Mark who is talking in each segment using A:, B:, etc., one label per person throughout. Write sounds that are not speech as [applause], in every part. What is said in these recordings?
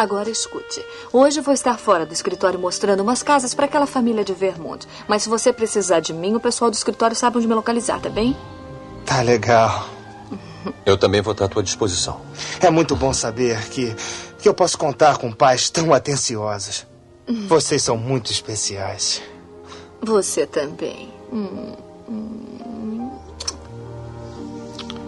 A: Agora escute. Hoje vou estar fora do escritório mostrando umas casas para aquela família de Vermont. Mas se você precisar de mim, o pessoal do escritório sabe onde me localizar, tá bem?
B: Tá legal. [laughs]
C: Eu também vou estar à tua disposição.
B: É muito bom saber que, que eu posso contar com pais tão atenciosos. [laughs] Vocês são muito especiais.
A: Você também. Hum, hum.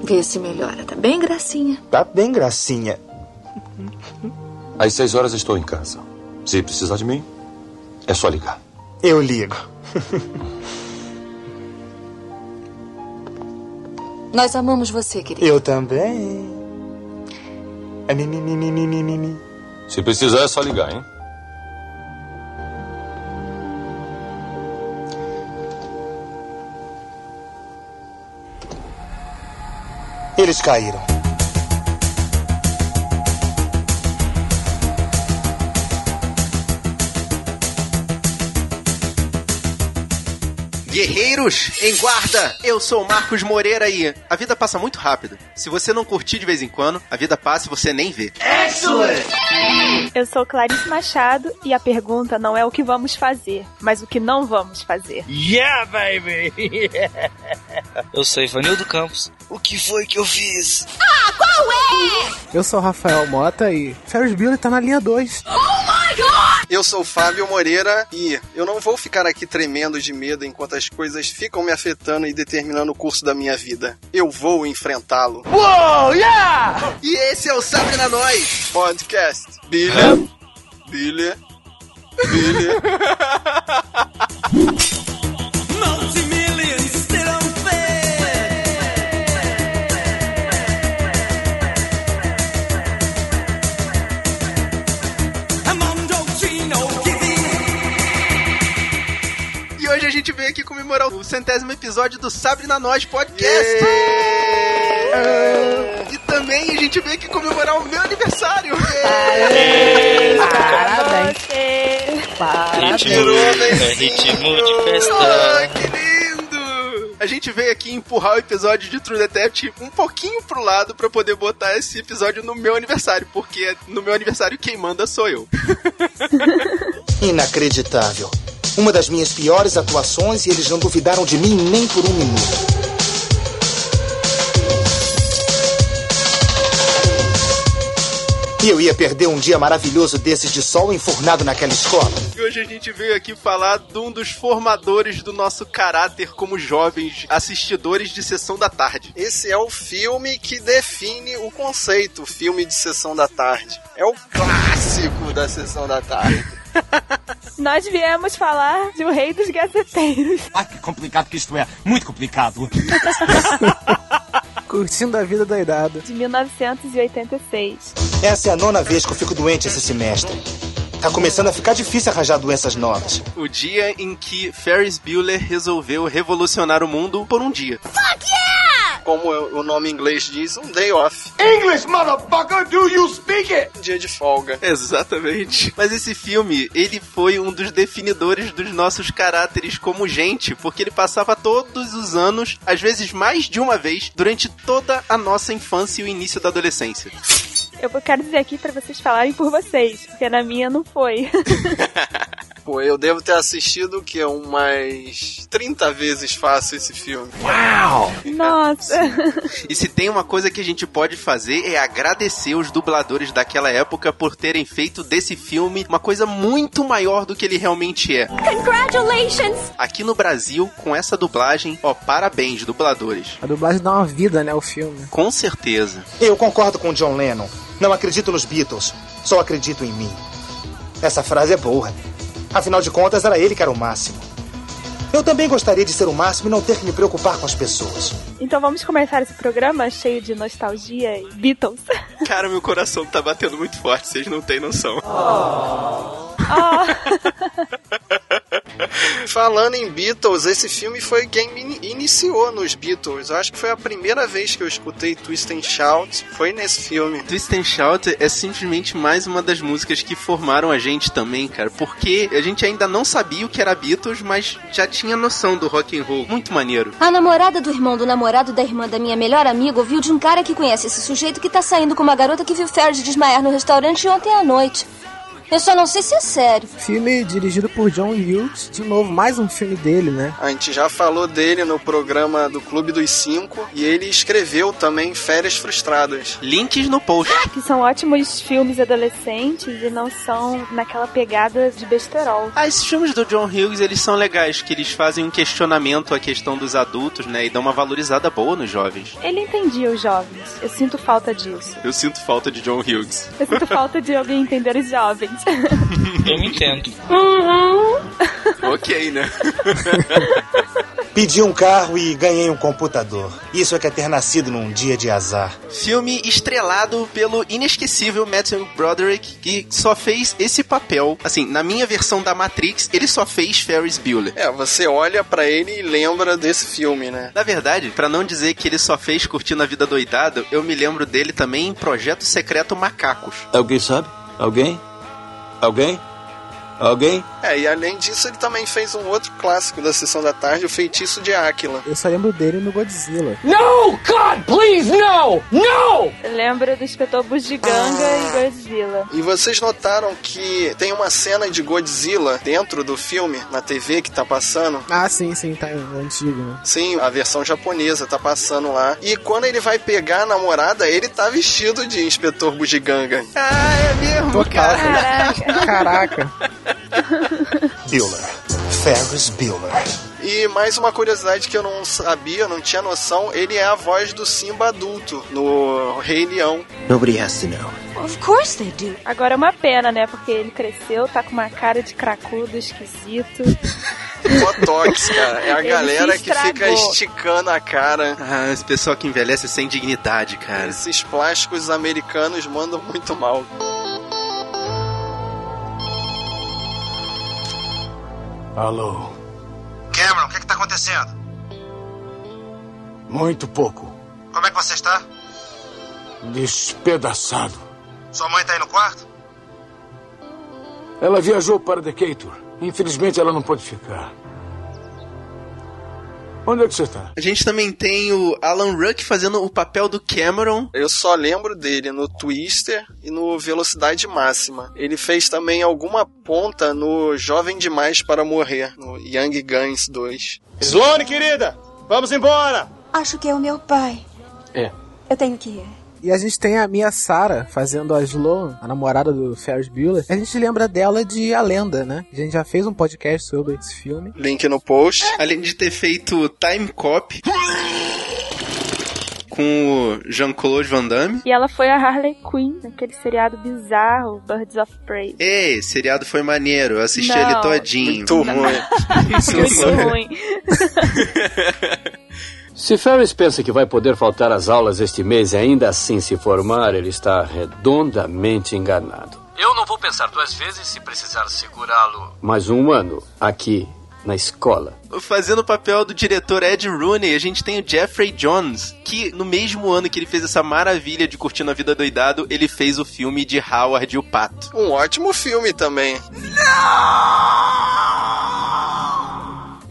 A: Vê se melhora, tá bem, gracinha?
B: Tá bem, gracinha. [laughs]
C: Às seis horas estou em casa. Se precisar de mim, é só ligar.
B: Eu ligo. [laughs]
A: Nós amamos você, querido.
B: Eu também. É mi, mi, mi, mi, mi, mi, mi, mi.
C: Se precisar, é só ligar, hein?
B: Eles caíram.
D: Guerreiros, em guarda! Eu sou o Marcos Moreira e a vida passa muito rápido. Se você não curtir de vez em quando, a vida passa e você nem vê.
E: Eu sou Clarice Machado e a pergunta não é o que vamos fazer, mas o que não vamos fazer.
F: Yeah, baby! [laughs] Eu sou Ivanildo Campos. O que foi que eu fiz?
G: Eu sou o Rafael Mota e Ferris Bueller tá na linha 2.
H: Eu sou o Fábio Moreira e eu não vou ficar aqui tremendo de medo enquanto as coisas ficam me afetando e determinando o curso da minha vida. Eu vou enfrentá-lo.
F: Uou, yeah!
D: E esse é o Sabe na Nós!
H: Podcast. Bilha. Bilha. Bilha. [laughs]
D: aqui comemorar o centésimo episódio do Sabre na Nós Podcast! E também a gente veio aqui comemorar o meu aniversário! [laughs]
G: Parabéns.
E: Você.
F: Ritmo, é ritmo de festa.
D: que lindo! A gente veio aqui empurrar o episódio de True Detective um pouquinho pro lado pra poder botar esse episódio no meu aniversário, porque no meu aniversário quem manda sou eu. [laughs]
B: Inacreditável. Uma das minhas piores atuações e eles não duvidaram de mim nem por um minuto. E eu ia perder um dia maravilhoso desses de sol enfurnado naquela escola.
D: E hoje a gente veio aqui falar de um dos formadores do nosso caráter como jovens assistidores de sessão da tarde.
H: Esse é o filme que define o conceito, filme de sessão da tarde. É o clássico da sessão da tarde.
E: Nós viemos falar de O Rei dos Gaceteiros.
I: Ah, que complicado que isto é. Muito complicado. [laughs]
G: Curtindo a vida doidada.
E: De 1986.
B: Essa é a nona vez que eu fico doente esse semestre. Tá começando a ficar difícil arranjar doenças novas.
D: O dia em que Ferris Bueller resolveu revolucionar o mundo por um dia.
H: Como o nome em inglês diz, um day off.
I: English, motherfucker, do you speak it?
H: Um dia de folga.
D: Exatamente. Mas esse filme, ele foi um dos definidores dos nossos caráteres como gente, porque ele passava todos os anos, às vezes mais de uma vez, durante toda a nossa infância e o início da adolescência.
E: Eu quero dizer aqui pra vocês falarem por vocês, porque na minha não foi. [laughs]
H: Pô, eu devo ter assistido o quê? Umas 30 vezes fácil esse filme.
E: Nossa. [laughs]
D: E se tem uma coisa que a gente pode fazer é agradecer os dubladores daquela época por terem feito desse filme uma coisa muito maior do que ele realmente é.
E: Congratulations!
D: Aqui no Brasil, com essa dublagem, ó, parabéns, dubladores.
G: A dublagem dá uma vida, né, o filme.
D: Com certeza.
B: Eu concordo com John Lennon. Não acredito nos Beatles, só acredito em mim. Essa frase é boa. Afinal de contas, era ele que era o máximo. Eu também gostaria de ser o máximo e não ter que me preocupar com as pessoas.
E: Então vamos começar esse programa cheio de nostalgia e Beatles. [laughs]
D: Cara, meu coração tá batendo muito forte, vocês não têm noção.
E: Oh, [laughs]
H: Falando em Beatles, esse filme foi quem me iniciou nos Beatles. Eu acho que foi a primeira vez que eu escutei Twist and Shout, foi nesse filme.
D: Twist and Shout é simplesmente mais uma das músicas que formaram a gente também, cara, porque a gente ainda não sabia o que era Beatles, mas já tinha noção do rock and roll. Muito maneiro.
J: A namorada do irmão do namorado da irmã da minha melhor amiga ouviu de um cara que conhece esse sujeito que tá saindo com uma garota que viu Ferris desmaiar no restaurante ontem à noite. Eu só não sei se é sério.
G: Filme dirigido por John Hughes. De novo, mais um filme dele, né?
H: A gente já falou dele no programa do Clube dos Cinco e ele escreveu também Férias Frustradas.
D: Links no post.
E: Que são ótimos filmes adolescentes e não são naquela pegada de besterol.
D: Ah, esses filmes do John Hughes, eles são legais, que eles fazem um questionamento à questão dos adultos, né? E dão uma valorizada boa nos jovens.
E: Ele entendia os jovens. Eu sinto falta disso.
D: Eu sinto falta de John Hughes.
E: Eu sinto falta de alguém entender os jovens. [laughs]
F: Eu entendo.
E: Uhum.
D: ok, né? [laughs]
B: Pedi um carro e ganhei um computador. Isso é que é ter nascido num dia de azar.
D: Filme estrelado pelo inesquecível Matthew Broderick, que só fez esse papel. Assim, na minha versão da Matrix, ele só fez Ferris Bueller.
H: É, você olha para ele e lembra desse filme, né?
D: Na verdade, para não dizer que ele só fez Curtindo a Vida Doidado, eu me lembro dele também em Projeto Secreto Macacos.
C: Alguém sabe? Alguém? Alguém? Alguém?
H: É, e além disso, ele também fez um outro clássico da sessão da tarde, O Feitiço de Áquila.
G: Eu só lembro dele no Godzilla.
I: No! God, please, no! No!
E: Eu lembro do Inspetor Bugiganga e Godzilla.
H: E vocês notaram que tem uma cena de Godzilla dentro do filme, na TV que tá passando?
G: Ah, sim, sim, tá antigo, né?
H: Sim, a versão japonesa tá passando lá. E quando ele vai pegar a namorada, ele tá vestido de Inspetor Bugiganga.
D: Ah, é mesmo,
G: Total.
D: cara.
E: Caraca.
G: Caraca.
B: Bueller. Ferris Bueller.
H: E mais uma curiosidade que eu não sabia, não tinha noção, ele é a voz do Simba adulto no Rei Leão.
K: Nobody has to know.
J: Of course they do.
E: Agora é uma pena, né? Porque ele cresceu, tá com uma cara de cracudo esquisito.
H: Botox, cara. É a [laughs]
E: Ele
H: galera que fica esticando a cara.
D: Ah, esse pessoal que envelhece sem dignidade, cara.
H: Esses plásticos americanos mandam muito mal.
I: Alô?
B: Cameron, o que, que tá acontecendo?
I: Muito pouco.
B: Como é que você está?
I: Despedaçado.
B: Sua mãe tá aí no quarto?
I: Ela viajou para Decatur. Infelizmente ela não pode ficar. Onde é que você está?
D: A gente também tem o Alan Ruck fazendo o papel do Cameron.
H: Eu só lembro dele no Twister e no Velocidade Máxima. Ele fez também alguma ponta no Jovem Demais para Morrer, no Young Guns 2.
B: Sloane, querida! Vamos embora!
J: Acho que é o meu pai.
I: É.
J: Eu tenho que ir.
G: E a gente tem a Mia Sara fazendo a Sloan, a namorada do Ferris Bueller. A gente lembra dela de A Lenda, né? A gente já fez um podcast sobre esse filme.
H: Link no post.
D: Além de ter feito Time Cop [laughs] com o Jean-Claude Van Damme.
E: E ela foi a Harley Quinn, naquele seriado bizarro, Birds of Prey.
D: Ei, seriado foi maneiro. Eu assisti
E: Não.
D: ele todinho.
H: Muito ruim.
E: Muito ruim. [laughs]
L: Se Ferris pensa que vai poder faltar às aulas este mês e ainda assim se formar, ele está redondamente enganado. Eu não vou pensar duas vezes se precisar segurá-lo. Mais um ano aqui na escola.
D: Fazendo o papel do diretor Ed Rooney, a gente tem o Jeffrey Jones, que no mesmo ano que ele fez essa maravilha de Curtindo a Vida Doidado, ele fez o filme de Howard e o Pato.
H: Um ótimo filme também.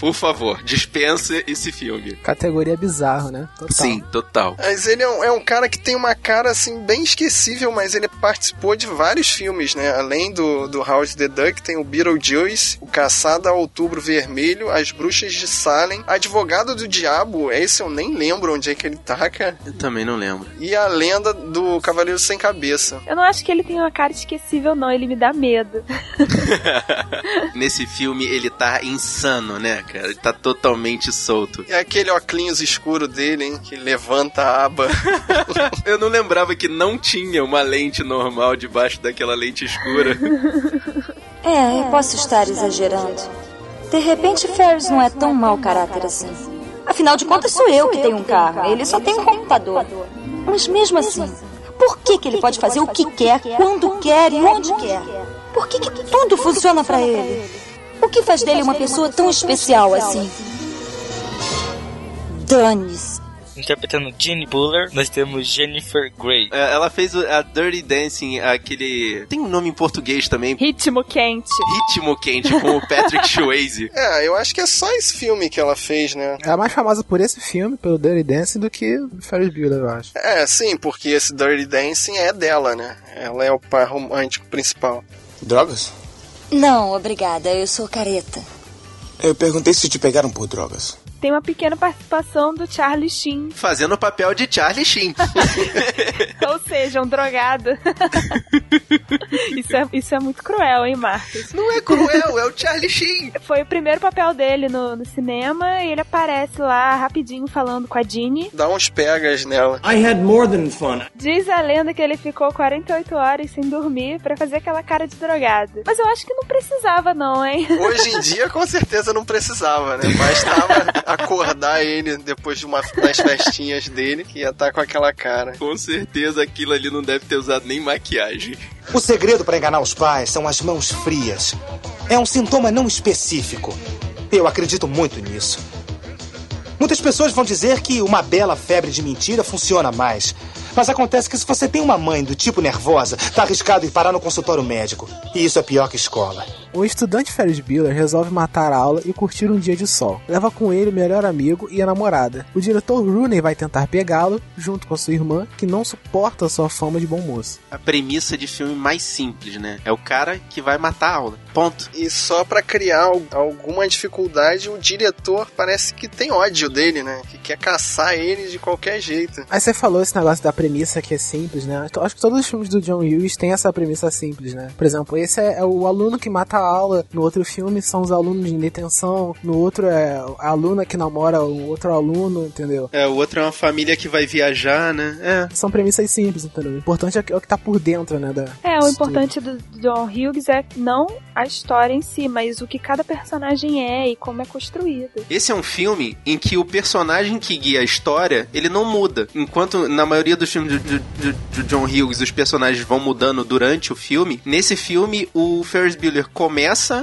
D: Por favor, dispensa esse filme.
G: Categoria bizarro, né? Total.
D: Sim, total.
H: Mas ele é um, é um cara que tem uma cara, assim, bem esquecível, mas ele participou de vários filmes, né? Além do, do Howard the Duck, tem o Beetlejuice, o Caçada a Outubro Vermelho, As Bruxas de Salem, Advogado do Diabo, esse eu nem lembro onde é que ele tá, cara.
D: Eu também não lembro.
H: E a Lenda do Cavaleiro Sem Cabeça.
E: Eu não acho que ele tem uma cara esquecível, não. Ele me dá medo. [laughs]
D: Nesse filme ele tá insano, né, cara? Ele tá totalmente solto.
H: E aquele óculos escuro dele, hein? Que levanta a aba. [laughs]
D: Eu não lembrava que não tinha uma lente normal debaixo daquela lente escura.
J: É, eu posso estar exagerando. De repente, Ferris não é tão mau caráter assim. Afinal de contas, sou eu que tenho um carro. Ele só tem um computador. Mas mesmo assim, por que, que ele pode fazer o que quer, quando quer e onde quer? Por que, que tudo funciona pra ele? O que faz dele uma pessoa tão especial assim? Dane-se.
F: Interpretando Jeannie Buller, nós temos Jennifer Grey.
D: É, Ela fez a Dirty Dancing, aquele. Tem um nome em português também.
E: Ritmo quente.
D: Ritmo quente com o Patrick [laughs] Swayze.
H: É, eu acho que é só esse filme que ela fez, né?
G: Ela é mais famosa por esse filme, pelo Dirty Dancing, do que Ferris Bueller, eu acho.
H: É, sim, porque esse Dirty Dancing é dela, né? Ela é o par romântico principal.
B: Drogas?
J: Não, obrigada, eu sou careta.
B: Eu perguntei se te pegaram por drogas.
E: Tem uma pequena participação do Charlie Sheen.
D: Fazendo o papel de Charlie Sheen. [laughs]
E: Ou seja, um drogado. [laughs] isso, é, isso é muito cruel, hein, Marcos?
D: Não é cruel, é o Charlie Sheen.
E: Foi o primeiro papel dele no, no cinema e ele aparece lá rapidinho falando com a Jeannie.
H: Dá uns pegas nela.
K: I had more than fun.
E: Diz a lenda que ele ficou 48 horas sem dormir pra fazer aquela cara de drogado. Mas eu acho que não precisava, não, hein?
H: Hoje em dia, com certeza não precisava, né? Bastava [laughs] acordar ele depois de uma das festinhas dele, que ia estar com aquela cara.
D: Com certeza aquilo ali não deve ter usado nem maquiagem.
B: O segredo para enganar os pais são as mãos frias. É um sintoma não específico. Eu acredito muito nisso. Muitas pessoas vão dizer que uma bela febre de mentira funciona mais. Mas acontece que se você tem uma mãe do tipo nervosa, tá arriscado em parar no consultório médico. E isso é pior que escola.
G: O estudante Ferris Bueller resolve matar a aula e curtir um dia de sol. Leva com ele o melhor amigo e a namorada. O diretor Rooney vai tentar pegá-lo, junto com sua irmã, que não suporta sua fama de bom moço.
D: A premissa de filme mais simples, né? É o cara que vai matar a aula. Ponto.
H: E só pra criar al- alguma dificuldade, o diretor parece que tem ódio dele, né? Que quer caçar ele de qualquer jeito.
G: Aí você falou esse negócio da premissa que é simples, né? Acho que todos os filmes do John Hughes têm essa premissa simples, né? Por exemplo, esse é, é o aluno que mata a aula, no outro filme são os alunos em detenção, no outro é a aluna que namora o outro aluno, entendeu?
D: É, o outro é uma família que vai viajar, né? É.
G: São premissas simples, entendeu? O importante é, que- o que tá por dentro, né? Da,
E: É, o importante do John Hughes é não a história em si, mas o que cada personagem é e como é construído.
D: Esse é um filme em que o personagem que guia a história, ele não muda. Enquanto na maioria dos filmes do John Hughes os personagens vão mudando durante o filme, nesse filme o Ferris Bueller começa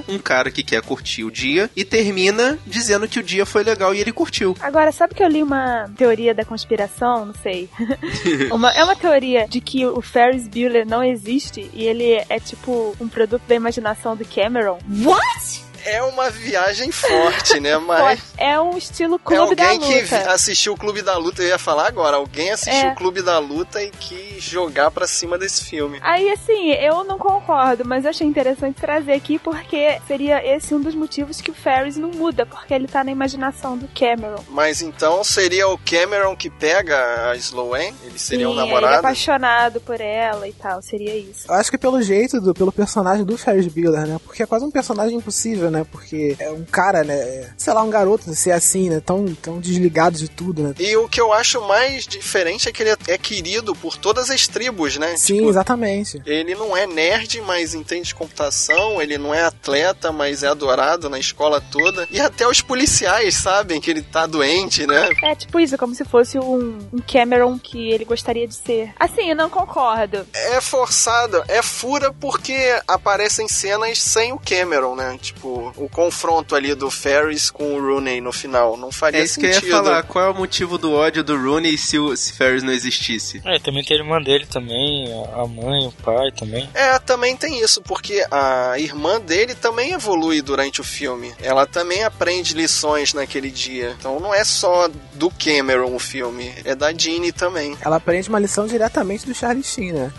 D: um cara que quer curtir o dia e termina dizendo que o dia foi legal e ele curtiu.
E: Agora, sabe que eu li uma teoria da conspiração? Não sei. [laughs] Uma- é uma teoria de que o Ferris Bueller não existe e ele é tipo um produto da imaginação do Cameron.
J: What?
H: É uma viagem forte, né? [laughs] Mas.
E: É um estilo
H: É
E: clube da
H: alguém que
E: luta.
H: assistiu o Clube da Luta, eu ia falar agora. Alguém assistiu
E: É.
H: o Clube da Luta e quis jogar pra cima desse filme.
E: Aí, assim, eu não concordo, mas eu achei interessante trazer aqui porque seria esse um dos motivos que o Ferris não muda, porque ele tá na imaginação do Cameron.
H: Mas então seria o Cameron que pega a Sloane? Ele seria um
E: Sim, Ele é
H: namorado?
E: apaixonado por ela e tal, seria isso.
G: Eu acho que pelo jeito, do, pelo personagem do Ferris Bueller, né? Porque é quase um personagem impossível, né? Porque é um cara, né? é, Sei lá, um garoto ser assim, né? Tão, tão desligado de tudo, né?
H: E o que eu acho mais diferente é que ele é querido por todas as tribos, né?
G: Sim,
H: Tipo,
G: exatamente.
H: Ele não é nerd, mas entende de computação. Ele não é atleta, mas é adorado na escola toda. E até os policiais sabem que ele tá doente, né?
E: É tipo isso, como se fosse um, um Cameron que ele gostaria de ser. Assim, eu não concordo.
H: É forçado, é fura porque aparecem cenas sem o Cameron, né? Tipo, o confronto ali do Ferris com o Rooney no final. Não faria
D: É isso que eu
H: sentido.
D: ia falar. Qual é o motivo do ódio do Rooney se o se Ferris não existisse?
F: É, também tem a irmã dele também, a mãe, o pai também.
H: É, também tem isso, porque a irmã dele também evolui durante o filme. Ela também aprende lições naquele dia. Então não é só do Cameron o filme, é da Jeannie também.
G: Ela aprende uma lição diretamente do Charlie Sheen, né?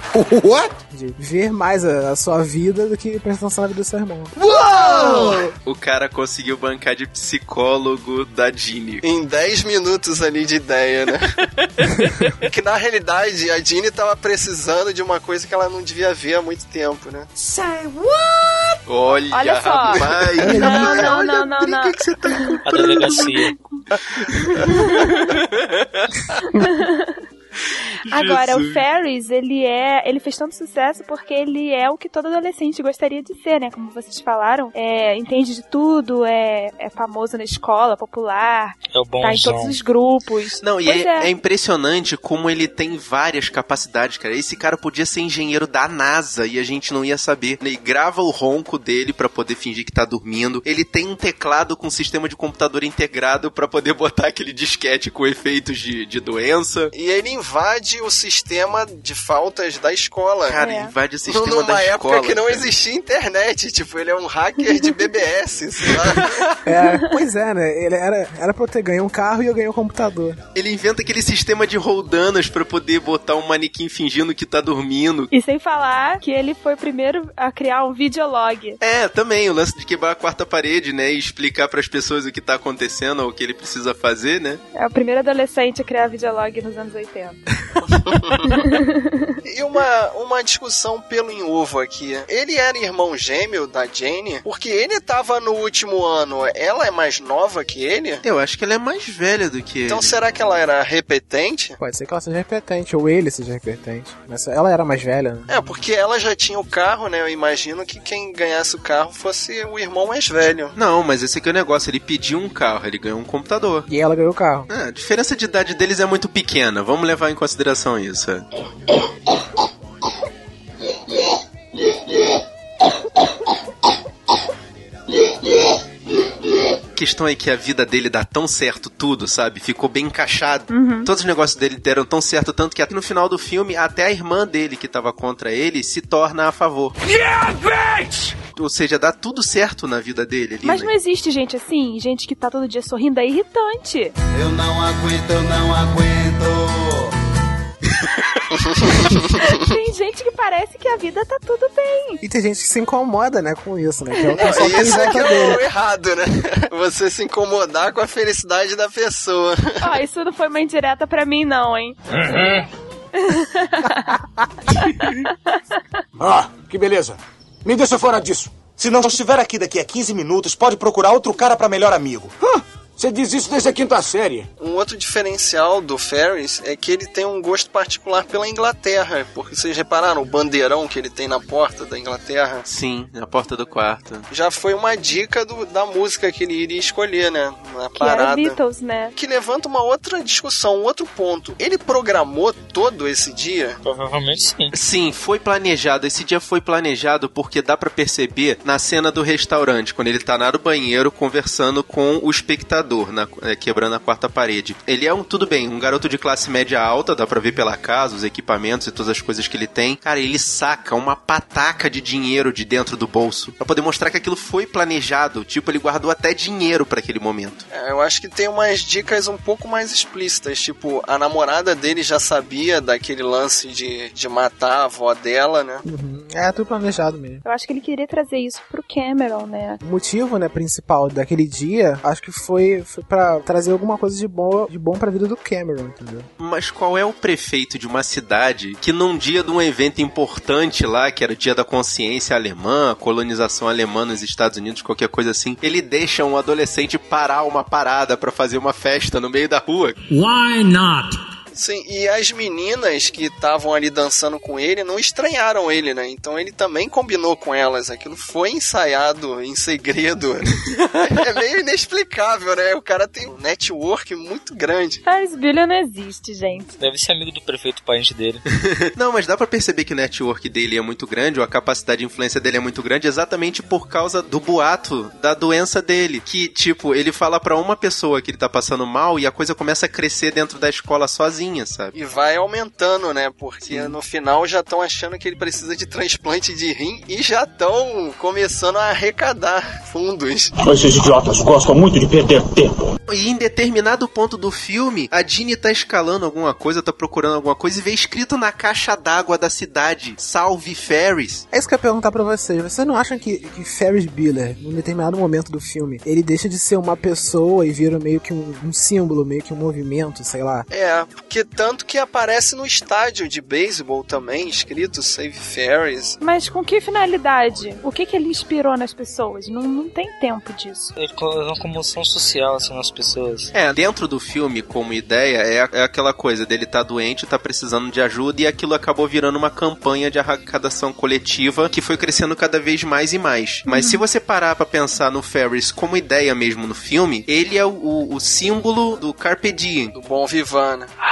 B: What?
G: De ver mais a, a sua vida do que prestar atenção na vida do seu irmão.
D: O cara conseguiu bancar de psicólogo da Jeannie.
H: Em 10 minutos ali de ideia, né? [laughs] que na realidade a Jeannie tava precisando de uma coisa que ela não devia ver há muito tempo, né?
J: Say what?
D: Olha,
E: Olha só.
D: rapaz.
E: Não, não, não, não, não.
F: A delegacia. [laughs] [laughs] [laughs]
E: Agora,
D: Jesus.
E: o Ferris, ele é. Ele fez tanto sucesso porque ele é o que todo adolescente gostaria de ser, né? Como vocês falaram. É, entende de tudo, é, é famoso na escola, popular,
F: É o
E: tá em todos os grupos.
D: Não, e
E: Pois
D: é, é impressionante como ele tem várias capacidades, cara. Esse cara podia ser engenheiro da NASA e a gente não ia saber. Ele grava o ronco dele pra poder fingir que tá dormindo. Ele tem um teclado com sistema de computador integrado pra poder botar aquele disquete com efeitos de, de doença.
H: E ele invade o sistema de faltas da escola.
D: Cara,
E: É.
D: invade o sistema
H: Numa
D: da
H: época
D: escola.
H: que não existia internet. Tipo, ele é um hacker de BBS, sei lá.
G: É, pois é, né? Ele era, era pra eu ter ganho um carro e eu ganhei um computador.
D: Ele inventa aquele sistema de roldanas pra poder botar um manequim fingindo que tá dormindo.
E: E sem falar que ele foi o primeiro a criar um videolog.
D: É, também, o lance de quebrar a quarta parede, né? E explicar pras pessoas o que tá acontecendo ou o que ele precisa fazer, né?
E: É o primeiro adolescente a criar videolog nos anos 80. [laughs]
H: E uma, uma discussão pelo em ovo aqui. Ele era irmão gêmeo da Jane, porque ele tava no último ano. Ela é mais nova que ele?
D: Eu acho que ela é mais velha do que
H: Então
D: ele.
H: será que ela era repetente?
G: Pode ser que ela seja repetente, ou ele seja repetente. Mas ela era mais velha, né?
H: É, porque ela já tinha o carro, né? Eu imagino que quem ganhasse o carro fosse o irmão mais velho.
D: Não, mas esse aqui é o negócio. Ele pediu um carro, ele ganhou um computador.
G: E ela ganhou o carro.
D: É, a diferença de idade deles é muito pequena. Vamos levar em consideração isso. é. A questão é que a vida dele dá tão certo tudo, sabe? Ficou bem encaixado. Todos os negócios dele deram tão certo, tanto que no final do filme, até a irmã dele, que tava contra ele, se torna a favor. Ou seja, dá tudo certo na vida dele ali.
E: Mas
D: né?
E: não existe gente assim? Gente que tá todo dia sorrindo é irritante.
K: Eu não aguento, eu não aguento. [laughs]
E: Tem gente que parece que a vida tá tudo bem.
G: E tem gente que se incomoda, né, com isso, né? Que é o pessoal
H: Isso é que é o errado, né? Você se incomodar com a felicidade da pessoa.
E: Ó, isso não foi uma indireta pra mim, não, hein? [laughs]
I: Ah, que beleza. Me deixa fora disso.
B: Se não estiver aqui daqui a 15 minutos, pode procurar outro cara pra melhor amigo.
I: Ah, Você diz isso desde a quinta série.
H: Um outro diferencial do Ferris é que ele tem um gosto particular pela Inglaterra, porque vocês repararam o bandeirão que ele tem na porta da Inglaterra?
D: Sim, na porta do quarto.
H: Já foi uma dica do- da música que ele iria escolher, né? Na
E: Que era
H: parada.
E: Beatles, né?
H: Que levanta uma outra discussão, um outro ponto. Ele programou todo esse dia?
F: Provavelmente sim.
D: Sim, foi planejado. Esse dia foi planejado porque dá pra perceber na cena do restaurante, quando ele tá lá no banheiro conversando com o espectador, na- é, quebrando a quarta parede. Ele é um, tudo bem, um garoto de classe média alta, dá pra ver pela casa, os equipamentos e todas as coisas que ele tem. Cara, ele saca uma pataca de dinheiro de dentro do bolso pra poder mostrar que aquilo foi planejado. Tipo, ele guardou até dinheiro pra aquele momento.
H: É, eu acho que tem umas dicas um pouco mais explícitas. Tipo, a namorada dele já sabia daquele lance de, de matar a avó dela, né?
G: Uhum. É tudo planejado mesmo.
E: Eu acho que ele queria trazer isso pro Cameron, né?
G: O motivo, né, principal daquele dia, acho que foi, foi para trazer alguma coisa de bom, de bom pra vida do Cameron, entendeu?
D: Mas qual é o prefeito de uma cidade que num dia de um evento importante lá, que era o dia da consciência alemã, a colonização alemã nos Estados Unidos, qualquer coisa assim, ele deixa um adolescente parar uma parada pra fazer uma festa no meio da rua?
K: Why not?
H: Sim, e as meninas que estavam ali dançando com ele não estranharam ele, né? Então ele também combinou com elas. Aquilo foi ensaiado em segredo. [laughs] é meio inexplicável, né? O cara tem um network muito grande.
E: Ferris Bueller não existe, gente.
F: Deve ser amigo do prefeito parente dele. [laughs]
D: Não, mas dá pra perceber que o network dele é muito grande, ou a capacidade de influência dele é muito grande, exatamente por causa do boato da doença dele. Que, tipo, ele fala pra uma pessoa que ele tá passando mal e a coisa começa a crescer dentro da escola sabe?
H: E vai aumentando, né? Porque no final já estão achando que ele precisa de transplante de rim e já estão começando a arrecadar fundos.
I: Esses idiotas gostam muito de perder tempo.
D: E em determinado ponto do filme, a Ginny tá escalando alguma coisa, tá procurando alguma coisa e vê escrito na caixa d'água da cidade: Salve Ferris.
G: É isso que eu ia perguntar pra vocês. Vocês não acham que, que Ferris Bueller, num determinado momento do filme, ele deixa de ser uma pessoa e vira meio que um, um símbolo, meio que um movimento, sei lá?
H: É, porque tanto que aparece no estádio de beisebol também, escrito Save Ferris.
E: Mas com que finalidade? O que que ele inspirou nas pessoas? Não, não tem tempo disso.
F: Ele colocou uma comoção social assim nas pessoas.
D: É, dentro do filme, como ideia, é, é aquela coisa dele tá doente, tá precisando de ajuda, e aquilo acabou virando uma campanha de arrecadação coletiva que foi crescendo cada vez mais e mais. Mas se você parar pra pensar no Ferris como ideia mesmo no filme, ele é o, o- o símbolo do Carpe Diem.
H: Do bom Vivana.
F: Aproveitem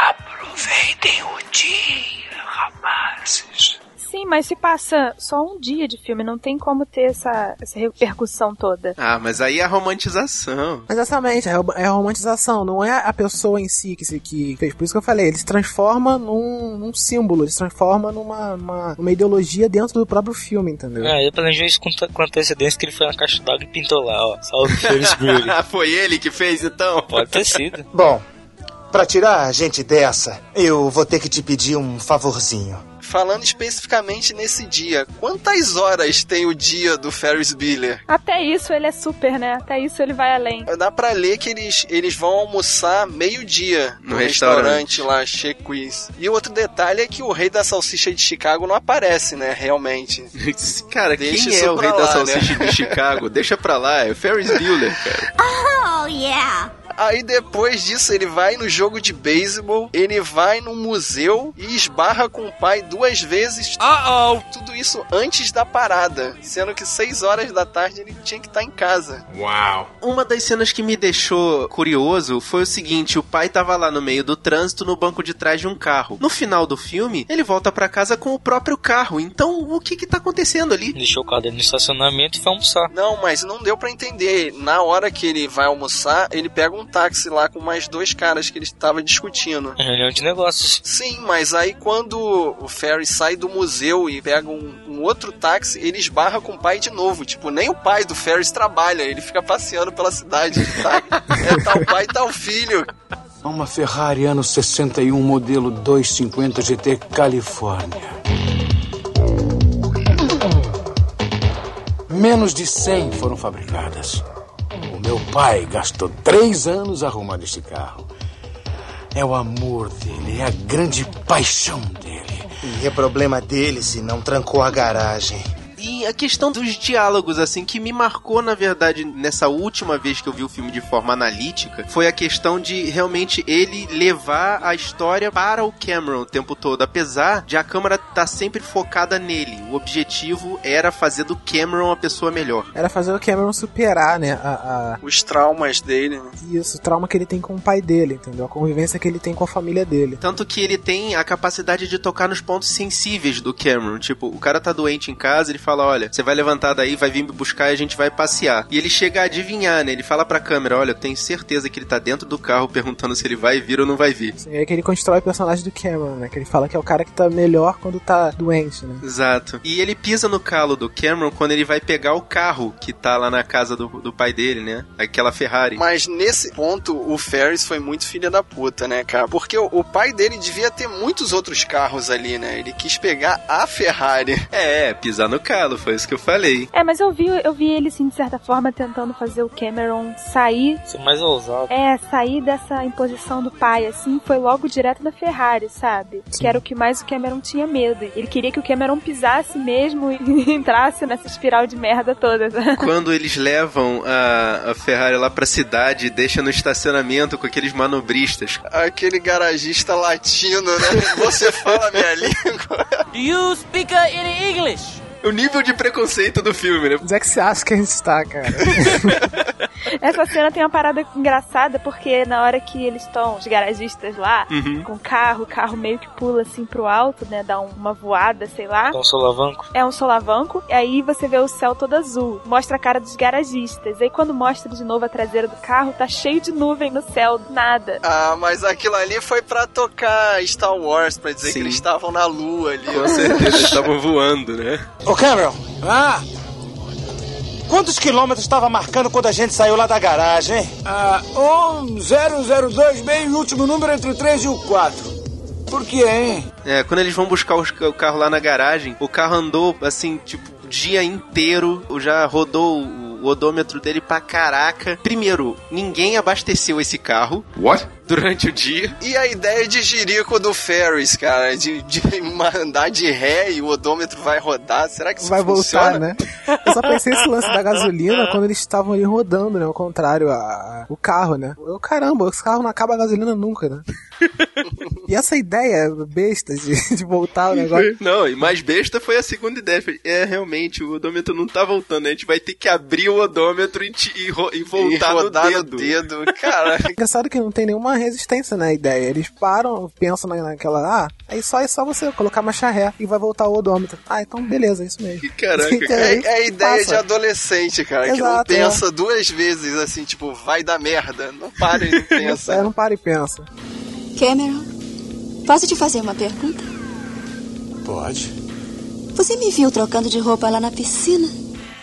E: Sim, mas se passa só um dia de filme, não tem como ter essa, essa repercussão toda.
D: Ah, mas aí é a romantização.
G: Mas exatamente, é a- é a romantização, não é a pessoa em si que, se, que fez. Por isso que eu falei, ele se transforma num, num símbolo, ele se transforma numa, numa, numa ideologia dentro do próprio filme, entendeu?
F: É, ele planejou isso com, com antecedência que ele foi na caixa d'água e pintou lá, ó. Salve Ferris Bueller. [laughs]
D: Foi ele que fez então?
F: Pode ter sido.
B: Bom, pra tirar a gente dessa, eu vou ter que te pedir um favorzinho.
H: Falando especificamente nesse dia, quantas horas tem o dia do Ferris Bueller?
E: Até isso ele é super, né? Até isso ele vai além.
H: Dá pra ler que eles, eles vão almoçar meio-dia no,
D: No
H: restaurante. lá, Che Quiz. E outro detalhe é que o rei da salsicha de Chicago não aparece, né? Realmente. [laughs]
D: Cara,
H: Deixa
D: quem
H: isso
D: é o
H: pra
D: rei da
H: lá,
D: salsicha
H: né?
D: de Chicago? Deixa pra lá, é o Ferris Bueller, cara. [laughs]
J: Oh, yeah.
H: Aí depois disso ele vai no jogo de beisebol, ele vai no museu e esbarra com o pai duas vezes.
F: Uh-oh.
H: Tudo isso antes da parada, sendo que seis horas da tarde ele tinha que estar em casa.
I: Uau.
D: Uma das cenas que me deixou curioso foi o seguinte: o pai tava lá no meio do trânsito no banco de trás de um carro. No final do filme, ele volta pra casa com o próprio carro. Então, o que que tá acontecendo ali?
F: Deixou o carro dele no estacionamento e foi almoçar.
H: Não, mas não deu pra entender. Na hora que ele vai almoçar, ele pega um táxi lá com mais dois caras que ele estava discutindo.
F: É reunião de negócios.
H: Sim, mas aí quando o Ferry sai do museu e pega um, um outro táxi, ele esbarra com o pai de novo. Tipo, nem o pai do Ferris trabalha, ele fica passeando pela cidade. Tá? É tal pai, tal filho.
I: Uma Ferrari ano 61, modelo 250 GT Califórnia. Menos de 100 foram fabricadas. O meu pai gastou três anos arrumando este carro. É o amor dele, é a grande paixão dele.
B: E é problema dele se não trancou a garagem.
D: E a questão dos diálogos, assim, que me marcou, na verdade, nessa última vez que eu vi o filme de forma analítica, foi a questão de realmente ele levar a história para o Cameron o tempo todo. Apesar de a câmera estar sempre focada nele. O objetivo era fazer do Cameron uma pessoa melhor.
G: Era fazer o Cameron superar, né? A, a-
H: Os traumas dele. né?
G: Isso, o trauma que ele tem com o pai dele, entendeu? A convivência que ele tem com a família dele.
D: Tanto que ele tem a capacidade de tocar nos pontos sensíveis do Cameron. Tipo, o cara tá doente em casa, ele fala: Olha, você vai levantar daí, vai vir me buscar e a gente vai passear. E ele chega a adivinhar, né? Ele fala pra câmera: Olha, eu tenho certeza que ele tá dentro do carro perguntando se ele vai vir ou não vai vir.
G: É que ele constrói o personagem do Cameron, né? Que ele fala que é o cara que tá melhor quando tá doente, né?
D: Exato. E ele pisa no calo do Cameron quando ele vai pegar o carro que tá lá na casa do, do pai dele, né? Aquela Ferrari.
H: Mas nesse ponto, o Ferris foi muito filha da puta, né, cara? Porque o, o pai dele devia ter muitos outros carros ali, né? Ele quis pegar a Ferrari.
D: É, pisar no foi isso que eu falei.
E: É, mas eu vi, eu vi ele, assim, de certa forma, tentando fazer o Cameron sair.
F: Ser mais ousado.
E: É, sair dessa imposição do pai, assim, foi logo direto na Ferrari, sabe? Que era o que mais o Cameron tinha medo. Ele queria que o Cameron pisasse mesmo e [laughs] entrasse nessa espiral de merda toda. sabe?
D: Quando eles levam a, a Ferrari lá pra cidade e deixam no estacionamento com aqueles manobristas.
H: Aquele garagista latino, né? Você fala minha [laughs] língua.
M: Do you speak uh, in English?
D: O nível de preconceito do filme, né?
G: Onde é que você acha que a gente tá, cara? [laughs]
E: Essa cena tem uma parada engraçada porque na hora que eles estão, os garagistas lá,
F: Uhum.
E: com o carro, o carro meio que pula assim pro alto, né? Dá um- uma voada, sei lá.
F: Com um solavanco.
E: É um solavanco, e aí você vê o céu todo azul. Mostra a cara dos garagistas. Aí quando mostra de novo a traseira do carro, tá cheio de nuvem no céu, do nada.
H: Ah, mas aquilo ali foi pra tocar Star Wars, pra dizer
D: Sim.
H: que eles estavam na lua ali.
D: Com certeza eles estavam voando, né?
B: Ô Cameron! Ah! Quantos quilômetros estava marcando quando a gente saiu lá da garagem, hein?
I: Ah, 1002, bem o último número entre o 3 e o 4. Por quê, hein?
D: É, quando eles vão buscar os- o carro lá na garagem, o carro andou assim, tipo, o dia inteiro, já rodou o odômetro dele pra caraca. Primeiro, ninguém abasteceu esse carro.
C: What?
D: Durante o dia.
H: E a ideia de jirico do Ferris, cara, de, de mandar de ré e o odômetro vai rodar, será que isso
G: Vai
H: funciona?
G: voltar, né? Eu só pensei esse lance da gasolina quando eles estavam ali rodando, né? Ao contrário, a, a- o carro, né? Eu, caramba, esse carro não acaba a gasolina nunca, né? [laughs] E essa ideia besta de, [laughs] de voltar o negócio. [laughs]
D: Não, e mais besta foi a segunda ideia. É, realmente, o odômetro não tá voltando. A gente vai ter que abrir o odômetro e, e e voltar
H: e
D: no
H: rodar
D: dedo.
H: no dedo. [laughs] Cara,
G: Engraçado que não tem nenhuma resistência na ideia. Eles param, pensam na- naquela. Ah, aí só é só você colocar marcha ré e vai voltar o odômetro. Ah, então beleza, é isso mesmo.
D: Caraca,
G: Então,
H: é,
G: aí
H: é a ideia
G: passa.
H: de adolescente, cara, que não
G: Exato, é.
H: pensa duas vezes assim, tipo, vai dar merda. Não para e não pensa.
G: É, não para e pensa.
J: Cameron, posso te fazer uma pergunta?
I: Pode.
J: Você me viu trocando de roupa lá na piscina?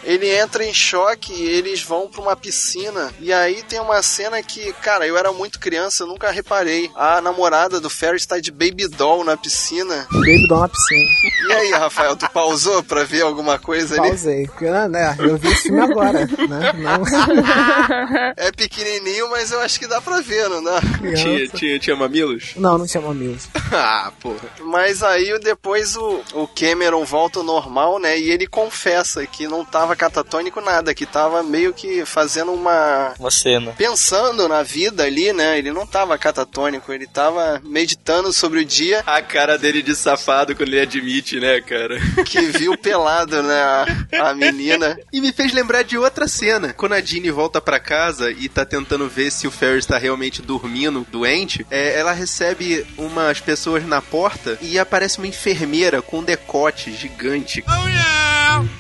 H: Ele entra em choque e eles vão pra uma piscina. E aí tem uma cena que, cara, eu era muito criança, eu nunca reparei. A namorada do Ferris tá de baby doll na piscina.
G: Baby doll na piscina.
H: E aí, Rafael, tu pausou pra ver alguma coisa ali?
G: Pausei. Porque, né, eu vi esse filme agora, né? Não.
H: É pequenininho, mas eu acho que dá pra ver, não dá?
D: Tinha, tinha, tinha mamilos?
G: Não, não tinha mamilos.
D: ah, porra.
H: Mas aí depois o, o Cameron volta ao normal, né? E ele confessa que não tava catatônico nada, que tava meio que fazendo uma.
F: Uma cena.
H: Pensando na vida ali, né? Ele não tava catatônico, ele tava meditando sobre o dia.
D: A cara dele de safado quando ele admite, né, cara? [laughs]
H: Que viu pelado, né? A, a menina.
D: E me fez lembrar de outra cena. Quando a Jeannie volta pra casa e tá tentando ver se o Ferris tá realmente dormindo, doente, é, ela recebe umas pessoas na porta e aparece uma enfermeira com um decote gigante.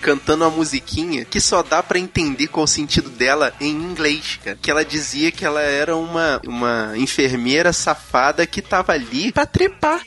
D: Cantando uma musiquinha que só dá pra entender qual o sentido dela em inglês, cara. Que ela dizia que ela era uma, uma enfermeira safada que tava ali pra trepar.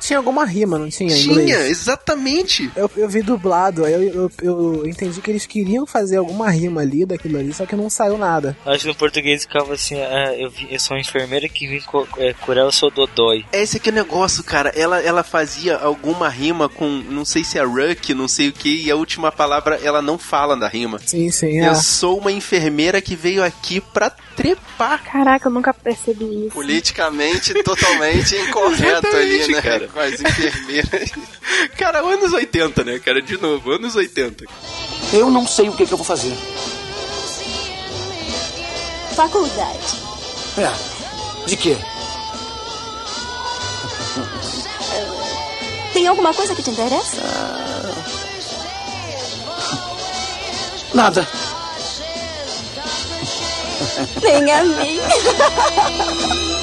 G: Tinha alguma rima, não tinha? Em
D: Tinha,
G: inglês?
D: exatamente.
G: Eu, eu vi dublado, aí eu, eu, eu entendi que eles queriam fazer alguma rima ali daquilo ali, só que não saiu nada.
F: Acho que no português ficava assim, ah, eu, vi- eu sou uma enfermeira que vim co- é, curar o seu dodói.
D: É esse aqui o negócio, cara. Ela, ela fazia alguma rima com, não sei se é Ruck, não sei o que, e a última palavra ela não fala da rima.
G: Sim, sim, é.
D: Eu sou uma enfermeira que veio aqui pra trepar.
E: Caraca, eu nunca percebi isso.
H: Politicamente totalmente incorreto ali, né?
D: cara.
H: Com as enfermeiras. [laughs]
D: Cara, anos 80, né, cara? De novo, anos 80.
I: Eu não sei o que, que eu vou fazer.
J: Faculdade.
I: É. De quê?
J: Tem alguma coisa que te interessa?
I: Nada.
J: Nem a mim. [laughs]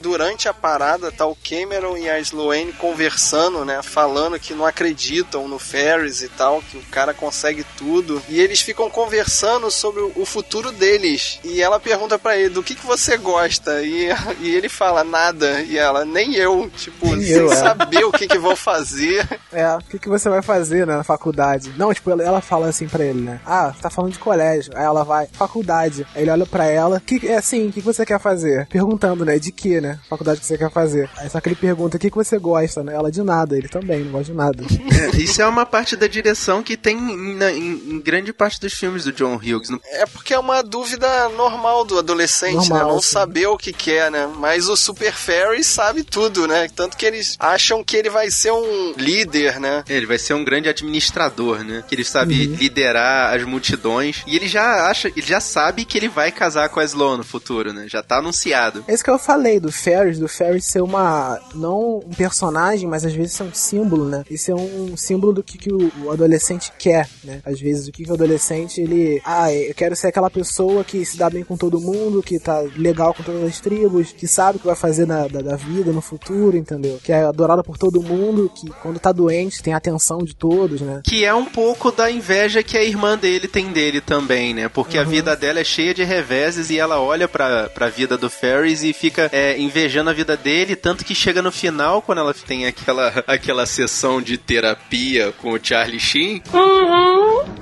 H: Durante a parada, tá o Cameron e a Sloane conversando, né? Falando que não acreditam no Ferris e tal, que o cara consegue tudo. E eles ficam conversando sobre o futuro deles. E ela pergunta pra ele, do que, que você gosta? E, [laughs] e ele fala, nada. E ela, nem eu. Tipo,
G: Nem
H: sem
G: eu, é.
H: saber o que, que vão fazer. [laughs]
G: É, o que, que você vai fazer né, na faculdade? Não, tipo, ela, ela fala assim pra ele, né? Ah, tá falando de colégio. Aí ela vai, faculdade. Aí ele olha pra ela, que, é assim, o que, que você quer fazer? Perguntando, né? De que, né? Faculdade que você quer fazer. Aí só que ele pergunta, o que, que você gosta, né? Ela de nada, ele também, não gosta de nada.
D: É, isso é uma parte da direção que tem em, em- em grande parte dos filmes do John Hughes.
H: É porque é uma dúvida normal do adolescente,
G: Normal,
H: né? Não
G: sim.
H: saber o que quer, né? Mas o Super Fairy sabe tudo, né? Tanto que eles acham que ele vai ser um líder, né?
D: Ele vai ser um grande administrador, né? Que ele sabe
G: Uhum.
D: liderar as multidões. E ele já acha, ele já sabe que ele vai casar com a Sloan no futuro, né? Já tá anunciado.
G: É isso que eu falei do Ferris, do Ferris ser uma. não um personagem, mas às vezes ser um símbolo, né? E ser um símbolo do que, que o, o adolescente quer, né? Às vezes o que, que o adolescente ele. Ah, eu quero ser aquela pessoa que se dá bem com todo mundo, que tá legal com todas as tribos, que sabe o que vai fazer na, da, da vida no futuro, entendeu? Que é adorada por todo mundo, que quando tá doente tem a atenção de todos, né?
D: Que é um pouco da inveja que a irmã dele tem dele também, né? Porque a
G: Uhum.
D: vida dela é cheia de reveses e ela olha pra, pra vida do Ferris e fica é, invejando a vida dele, tanto que chega no final, quando ela tem aquela, aquela sessão de terapia com o Charlie Sheen,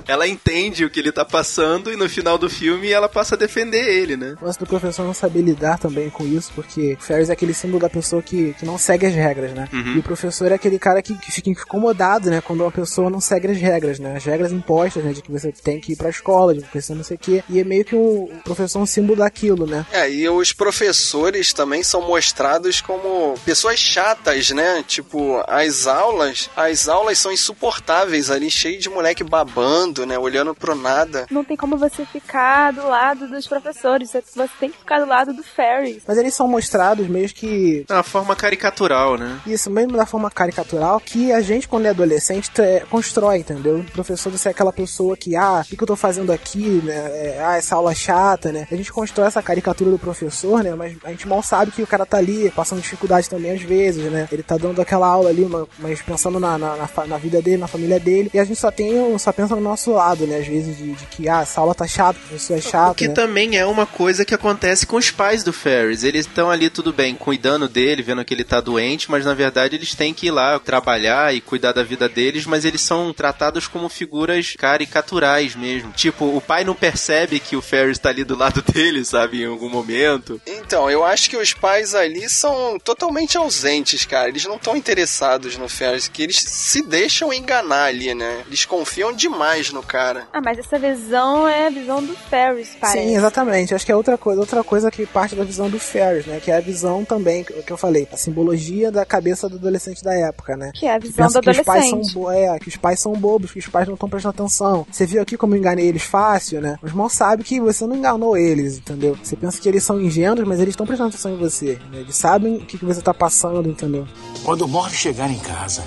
D: ela entende o que ele tá passando e no final do filme ela passa a defender ele, né?
G: O lance do professor não saber lidar também com isso, porque o Ferris é aquele símbolo da pessoa que, que não segue as regras, né?
D: Uhum.
G: E o professor é aquele cara que, que fica incomodado, né? Quando uma pessoa não segue as regras, né? As regras impostas, né? De que você tem que ir pra escola, de que você não sei o quê. E é meio que o, o professor é um símbolo daquilo, né?
H: É, e os professores também são mostrados como pessoas chatas, né? Tipo, as aulas, as aulas são insuportáveis ali, cheio de moleque babando, né? Olhando pro nada.
E: Não tem como você ficar do lado dos professores, você você tem que ficar do lado do Ferris.
G: Mas eles são mostrados meio que.
D: É uma forma caricatural, né?
G: Isso, mesmo da forma caricatural, que a gente, quando é adolescente, é, constrói, entendeu? O professor, você é aquela pessoa que, ah, o que, que eu tô fazendo aqui, né? É, ah, essa aula chata, né? A gente constrói essa caricatura do professor, né? Mas a gente mal sabe que o cara tá ali, passando dificuldade também às vezes, né? Ele tá dando aquela aula ali, ma- mas pensando na, na, na, vida dele, na família dele, e a gente só tem, só pensa no nosso lado, né? Às vezes de, de que, ah, essa aula tá chata, o professor é chato,
D: O que
G: né?
D: também é uma coisa que acontece com os pais do Ferris. Eles estão ali tudo bem, cuidando dele, vendo que ele tá doente, mas na verdade eles têm que ir lá trabalhar e cuidar da vida deles, mas eles são tratados como figuras caricaturais mesmo. Tipo, o pai não percebe que o Ferris tá ali do lado [laughs] dele, sabe, em algum momento.
H: Então, eu acho que os pais ali são totalmente ausentes, cara. Eles não estão interessados no Ferris, que eles se deixam enganar ali, né? Eles confiam demais no cara.
E: Ah, mas essa visão é a visão do Ferris, parece.
G: Sim, exatamente. Acho que é outra coisa, outra coisa que parte da visão do Ferris, né? Que é a visão também, que que eu falei, a simbologia da cabeça do adolescente da época, né?
E: Que é a
G: Que
E: visão do
G: que os pais são
E: adolescente.
G: bo- é, que os pais são bobos, que os pais não estão prestando atenção. Você viu aqui como eu enganei eles fácil, né? Os irmãos sabem que você não enganou eles, entendeu? Você pensa que eles são ingênuos, mas eles estão prestando atenção em você. Né? Eles sabem o que, que você tá passando, entendeu?
I: Quando o Morph chegar em casa,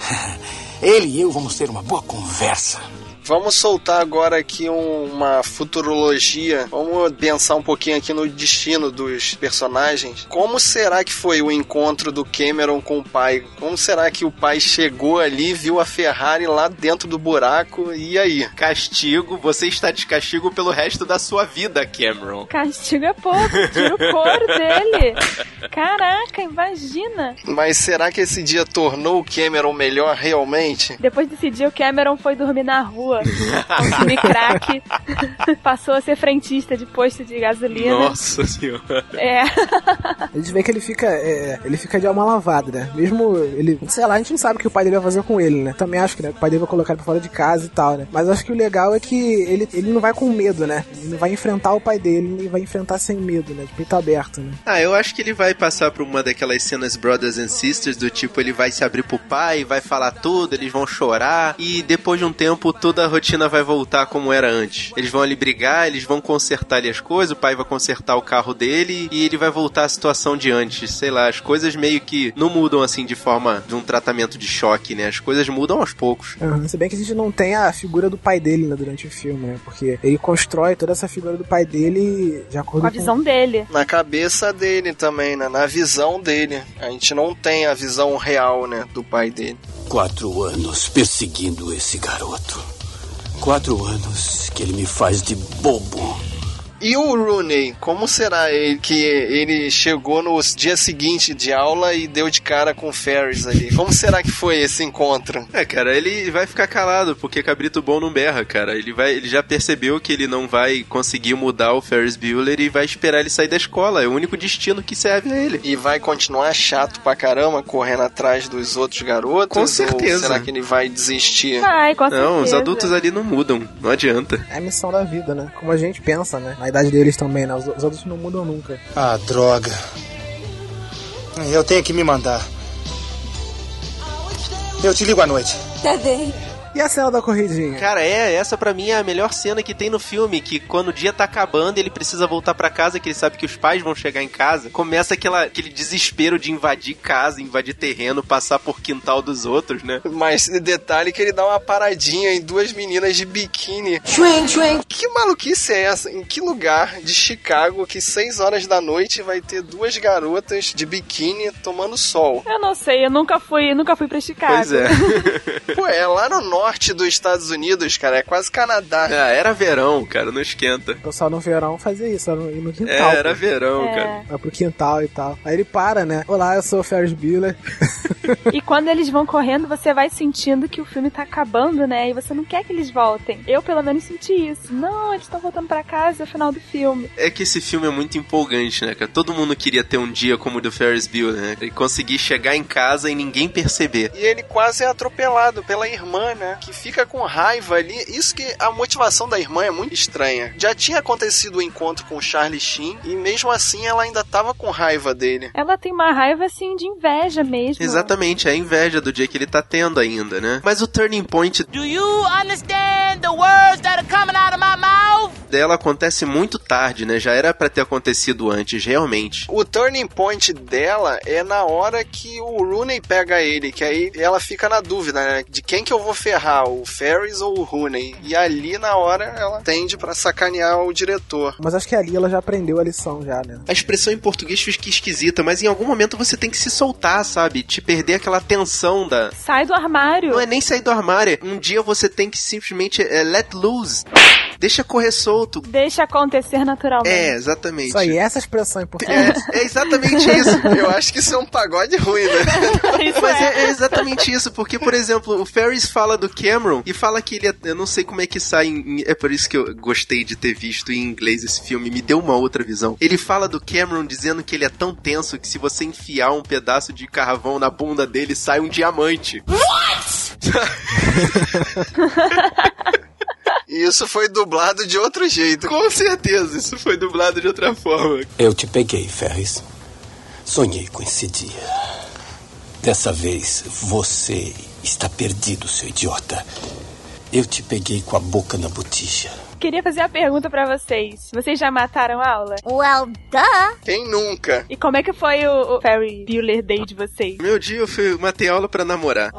I: [laughs] ele e eu vamos ter uma boa conversa.
H: Vamos soltar agora aqui um- uma futurologia. Vamos pensar um pouquinho aqui no destino dos personagens. Como será que foi o encontro do Cameron com o pai? Como será que o pai chegou ali, viu a Ferrari lá dentro do buraco e aí?
D: Castigo, você está de castigo pelo resto da sua vida, Cameron.
E: Castigo é pouco, tira o couro dele. Caraca, imagina.
H: Mas será que esse dia tornou o Cameron melhor realmente?
E: Depois desse dia, o Cameron foi dormir na rua, consumir [laughs] crack, [laughs] passou a ser frentista de posto de gasolina.
D: Nossa senhora.
E: É.
G: A gente vê que ele fica, é, ele fica de alma lavada, né? Mesmo ele, sei lá, a gente não sabe o que o pai dele vai fazer com ele, né? Também acho que né, o pai dele vai colocar ele pra fora de casa e tal, né? Mas acho que o legal é que ele, ele não vai com medo, né? Ele não vai enfrentar o pai dele, ele vai enfrentar sem medo, né? De peito aberto, né?
D: Ah, eu acho que ele vai passar por uma daquelas cenas Brothers and Sisters, do tipo, ele vai se abrir pro pai, vai falar tudo, eles vão chorar, e depois de um tempo toda a rotina vai voltar como era antes. Eles vão ali brigar, eles vão consertar ali as coisas, o pai vai consertar o carro dele, e ele vai voltar à situação de antes. Sei lá, as coisas meio que não mudam assim de forma de um tratamento de choque, né? As coisas mudam aos poucos.
G: Uhum. Se bem que a gente não tem a figura do pai dele né, durante o filme, né? Porque ele constrói toda essa figura do pai dele de acordo
E: Com a visão dele.
H: Na cabeça dele também, né? Na visão dele. A gente não tem a visão real, né? Do pai dele.
L: Quatro anos perseguindo esse garoto. Quatro anos que ele me faz de bobo.
H: E o Rooney, como será ele que ele chegou no dia seguinte de aula e deu de cara com o Ferris ali? Como será que foi esse encontro?
D: É, cara, ele vai ficar calado, porque cabrito bom não berra, cara. Ele vai, ele já percebeu que ele não vai conseguir mudar o Ferris Bueller e vai esperar ele sair da escola. É o único destino que serve a ele.
H: E vai continuar chato pra caramba, correndo atrás dos outros garotos?
D: Com certeza.
H: Ou será que ele vai desistir?
E: Vai, com
D: Não, os
E: certeza.
D: adultos ali não mudam, não adianta.
G: É a missão da vida, né? Como a gente pensa, né? Na idade deles também, né? Os, os adultos não mudam nunca.
B: Ah, droga. Eu tenho que me mandar. Eu te ligo à noite.
J: Tá bem.
G: E a cena da corridinha?
D: Cara, é, essa pra mim é a melhor cena que tem no filme, que quando o dia tá acabando, ele precisa voltar pra casa, que ele sabe que os pais vão chegar em casa, começa aquela, aquele desespero de invadir casa, invadir terreno, passar por quintal dos outros, né?
H: Mas detalhe que ele dá uma paradinha em duas meninas de biquíni. Que maluquice é essa? Em que lugar de Chicago que seis horas da noite vai ter duas garotas de biquíni tomando sol?
E: Eu não sei, eu nunca fui, nunca fui pra Chicago.
D: Pois é. [laughs]
H: Pô, é lá no norte norte dos Estados Unidos, cara. É quase Canadá.
D: Ah, era verão, cara, não esquenta.
G: O pessoal no verão fazia isso, era no, no quintal.
D: É, era
G: pô.
D: verão,
E: É.
D: cara.
G: Vai pro quintal e tal. Aí ele para, né? Olá, eu sou o Ferris Bueller. [laughs]
E: E quando eles vão correndo, você vai sentindo que o filme tá acabando, né? E você não quer que eles voltem. Eu, pelo menos, senti isso. Não, eles estão voltando pra casa, é o final do filme.
D: É que esse filme é muito empolgante, né, cara? Todo mundo queria ter um dia como o do Ferris Bueller, né? E conseguir chegar em casa e ninguém perceber.
H: E ele quase é atropelado pela irmã, né? Que fica com raiva ali. Isso que a motivação da irmã é muito estranha. Já tinha acontecido o encontro com o Charlie Sheen e mesmo assim ela ainda tava com raiva dele.
E: Ela tem uma raiva, assim, de inveja mesmo.
D: Exatamente, é a inveja do dia que ele tá tendo ainda, né? Mas o turning point
M: Do you understand the words that are coming out of my mouth?
D: Dela acontece muito tarde, né? Já era pra ter acontecido antes, realmente.
H: O turning point dela é na hora que o Rooney pega ele, que aí ela fica na dúvida, né? De quem que eu vou ferrar, o Ferris ou o Rooney? E ali na hora ela tende pra sacanear o diretor.
G: Mas acho que ali ela já aprendeu a lição já, né?
D: A expressão em português fica esquisita, mas em algum momento você tem que se soltar, sabe? Te perder aquela tensão da.
E: Sai do armário.
D: Não é nem sair do armário. Um dia você tem que simplesmente é, let loose. Deixa correr solto.
E: Deixa acontecer naturalmente.
D: É, exatamente.
G: Isso aí, essa expressão é importante.
D: É, é exatamente isso.
H: Eu acho que isso é um pagode ruim, né? [laughs]
E: Isso
D: Mas
E: é.
D: é, é exatamente isso, porque, por exemplo, o Ferris fala do Cameron e fala que ele. é- Eu não sei como é que sai. Em, é por isso que eu gostei de ter visto em inglês esse filme, me deu uma outra visão. Ele fala do Cameron dizendo que ele é tão tenso que se você enfiar um pedaço de carvão na bunda dele, sai um diamante. [laughs]
H: E isso foi dublado de outro jeito.
D: Com certeza, isso foi dublado de outra forma.
N: Eu te peguei, Ferris. Sonhei com esse dia. Dessa vez, você está perdido, seu idiota. Eu te peguei com a boca na botija.
E: Queria fazer a pergunta pra vocês. Vocês já mataram aula?
J: Well, duh.
H: Quem nunca?
E: E como é que foi o, o Ferry Bueller Day de vocês?
D: Meu dia eu fui, matei aula pra namorar.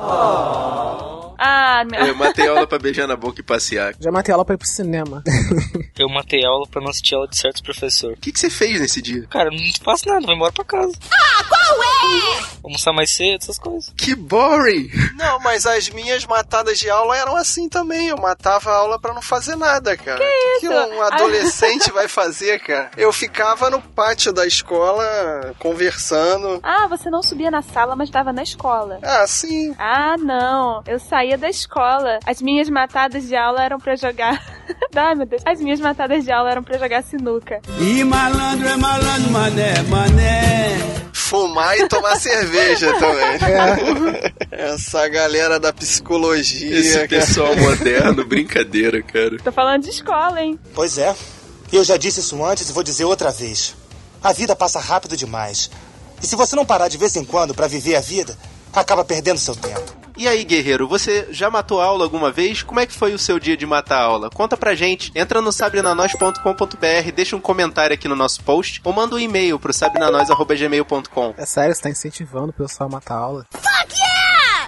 E: Ah, não.
D: Eu matei aula pra beijar na boca e passear.
G: Já matei ela pra ir pro cinema. [laughs]
F: Eu matei aula pra não assistir aula de certos professor.
D: O que, que você fez nesse dia?
F: Cara, não faço nada, vou embora pra casa.
J: Ah, qual é?
F: Almoçar mais cedo, essas coisas.
D: Que boring!
H: Não, mas as minhas matadas de aula eram assim também. Eu matava a aula pra não fazer nada, cara.
E: Que
H: O que
E: isso?
H: um [laughs] adolescente vai fazer, cara? Eu ficava no pátio da escola conversando.
E: Ah, você não subia na sala, mas estava na escola.
H: Ah, sim.
E: Ah, não. Eu saía da escola. As minhas matadas de aula eram pra jogar. [laughs] Ai, meu Deus. As minhas matadas de aula eram pra jogar sinuca.
K: E malandro é malandro, mané, mané.
H: Fumar e tomar cerveja também. [laughs] Essa galera da psicologia.
D: Esse
H: cara.
D: pessoal moderno, brincadeira, cara.
E: Tô falando de escola, hein?
B: Pois é. Eu já disse isso antes e vou dizer outra vez. A vida passa rápido demais. E se você não parar de vez em quando pra viver a vida, acaba perdendo seu tempo.
D: E aí, guerreiro, você já matou aula alguma vez? Como é que foi o seu dia de matar aula? Conta pra gente. Entra no sabrenanois.com.br, deixa um comentário aqui no nosso post ou manda um e-mail pro sabrenanois.gmail.com.
G: É sério, você tá incentivando o pessoal a matar aula?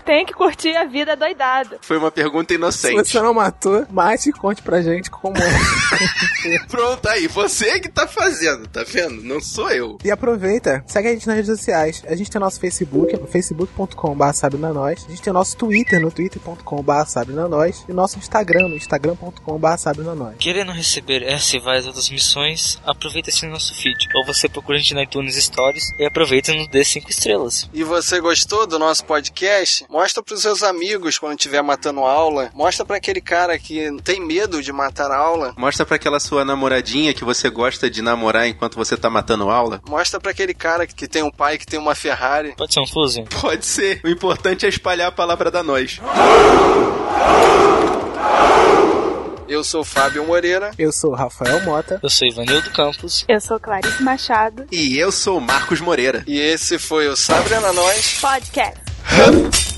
E: Tem que curtir a vida doidada.
D: Foi uma pergunta
G: Se
D: inocente.
G: você não matou, mate e conte pra gente como é. [laughs]
D: Pronto, aí, você que tá fazendo, tá vendo? Não sou eu.
G: E aproveita, segue a gente nas redes sociais. A gente tem nosso Facebook, no facebook.com.br sabrinanois. A gente tem nosso Twitter, no twitter.com.br sabrinanois. E nosso Instagram, no instagram.com.br sabrinanois.
F: Querendo receber essa e várias outras missões, aproveita esse nosso feed. Ou você procura a gente na iTunes Stories e aproveita e nos dê 5 estrelas.
H: E você gostou do nosso podcast? Mostra pros seus amigos quando estiver matando aula. Mostra pra aquele cara que tem medo de matar aula.
D: Mostra pra aquela sua namoradinha que você gosta de namorar enquanto você tá matando aula.
H: Mostra pra aquele cara que tem um pai que tem uma Ferrari.
F: Pode ser um fuzil?
D: Pode ser. O importante é espalhar a palavra da nós.
H: Eu sou Fábio Moreira.
G: Eu sou o Rafael Mota.
F: Eu sou Ivanildo Campos.
E: Eu sou Clarice Machado.
D: E eu sou o Marcos Moreira.
H: E esse foi o Sabrina Nós.
E: Podcast.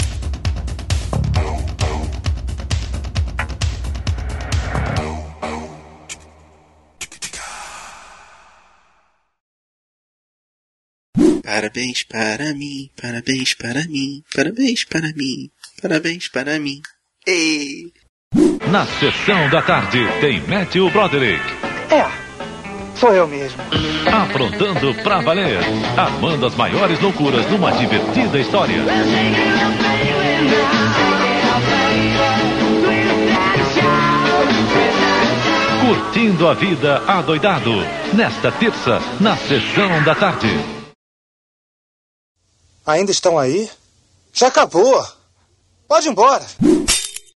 D: Parabéns para mim, parabéns para mim, parabéns para mim, parabéns para mim. Ei!
O: Na sessão da tarde tem Matthew Broderick.
B: É, sou eu mesmo.
O: Aprontando pra valer. Amando as maiores loucuras numa divertida história. Curtindo a vida adoidado. Nesta terça, na sessão da tarde.
B: Ainda estão aí? Já acabou. Pode ir embora.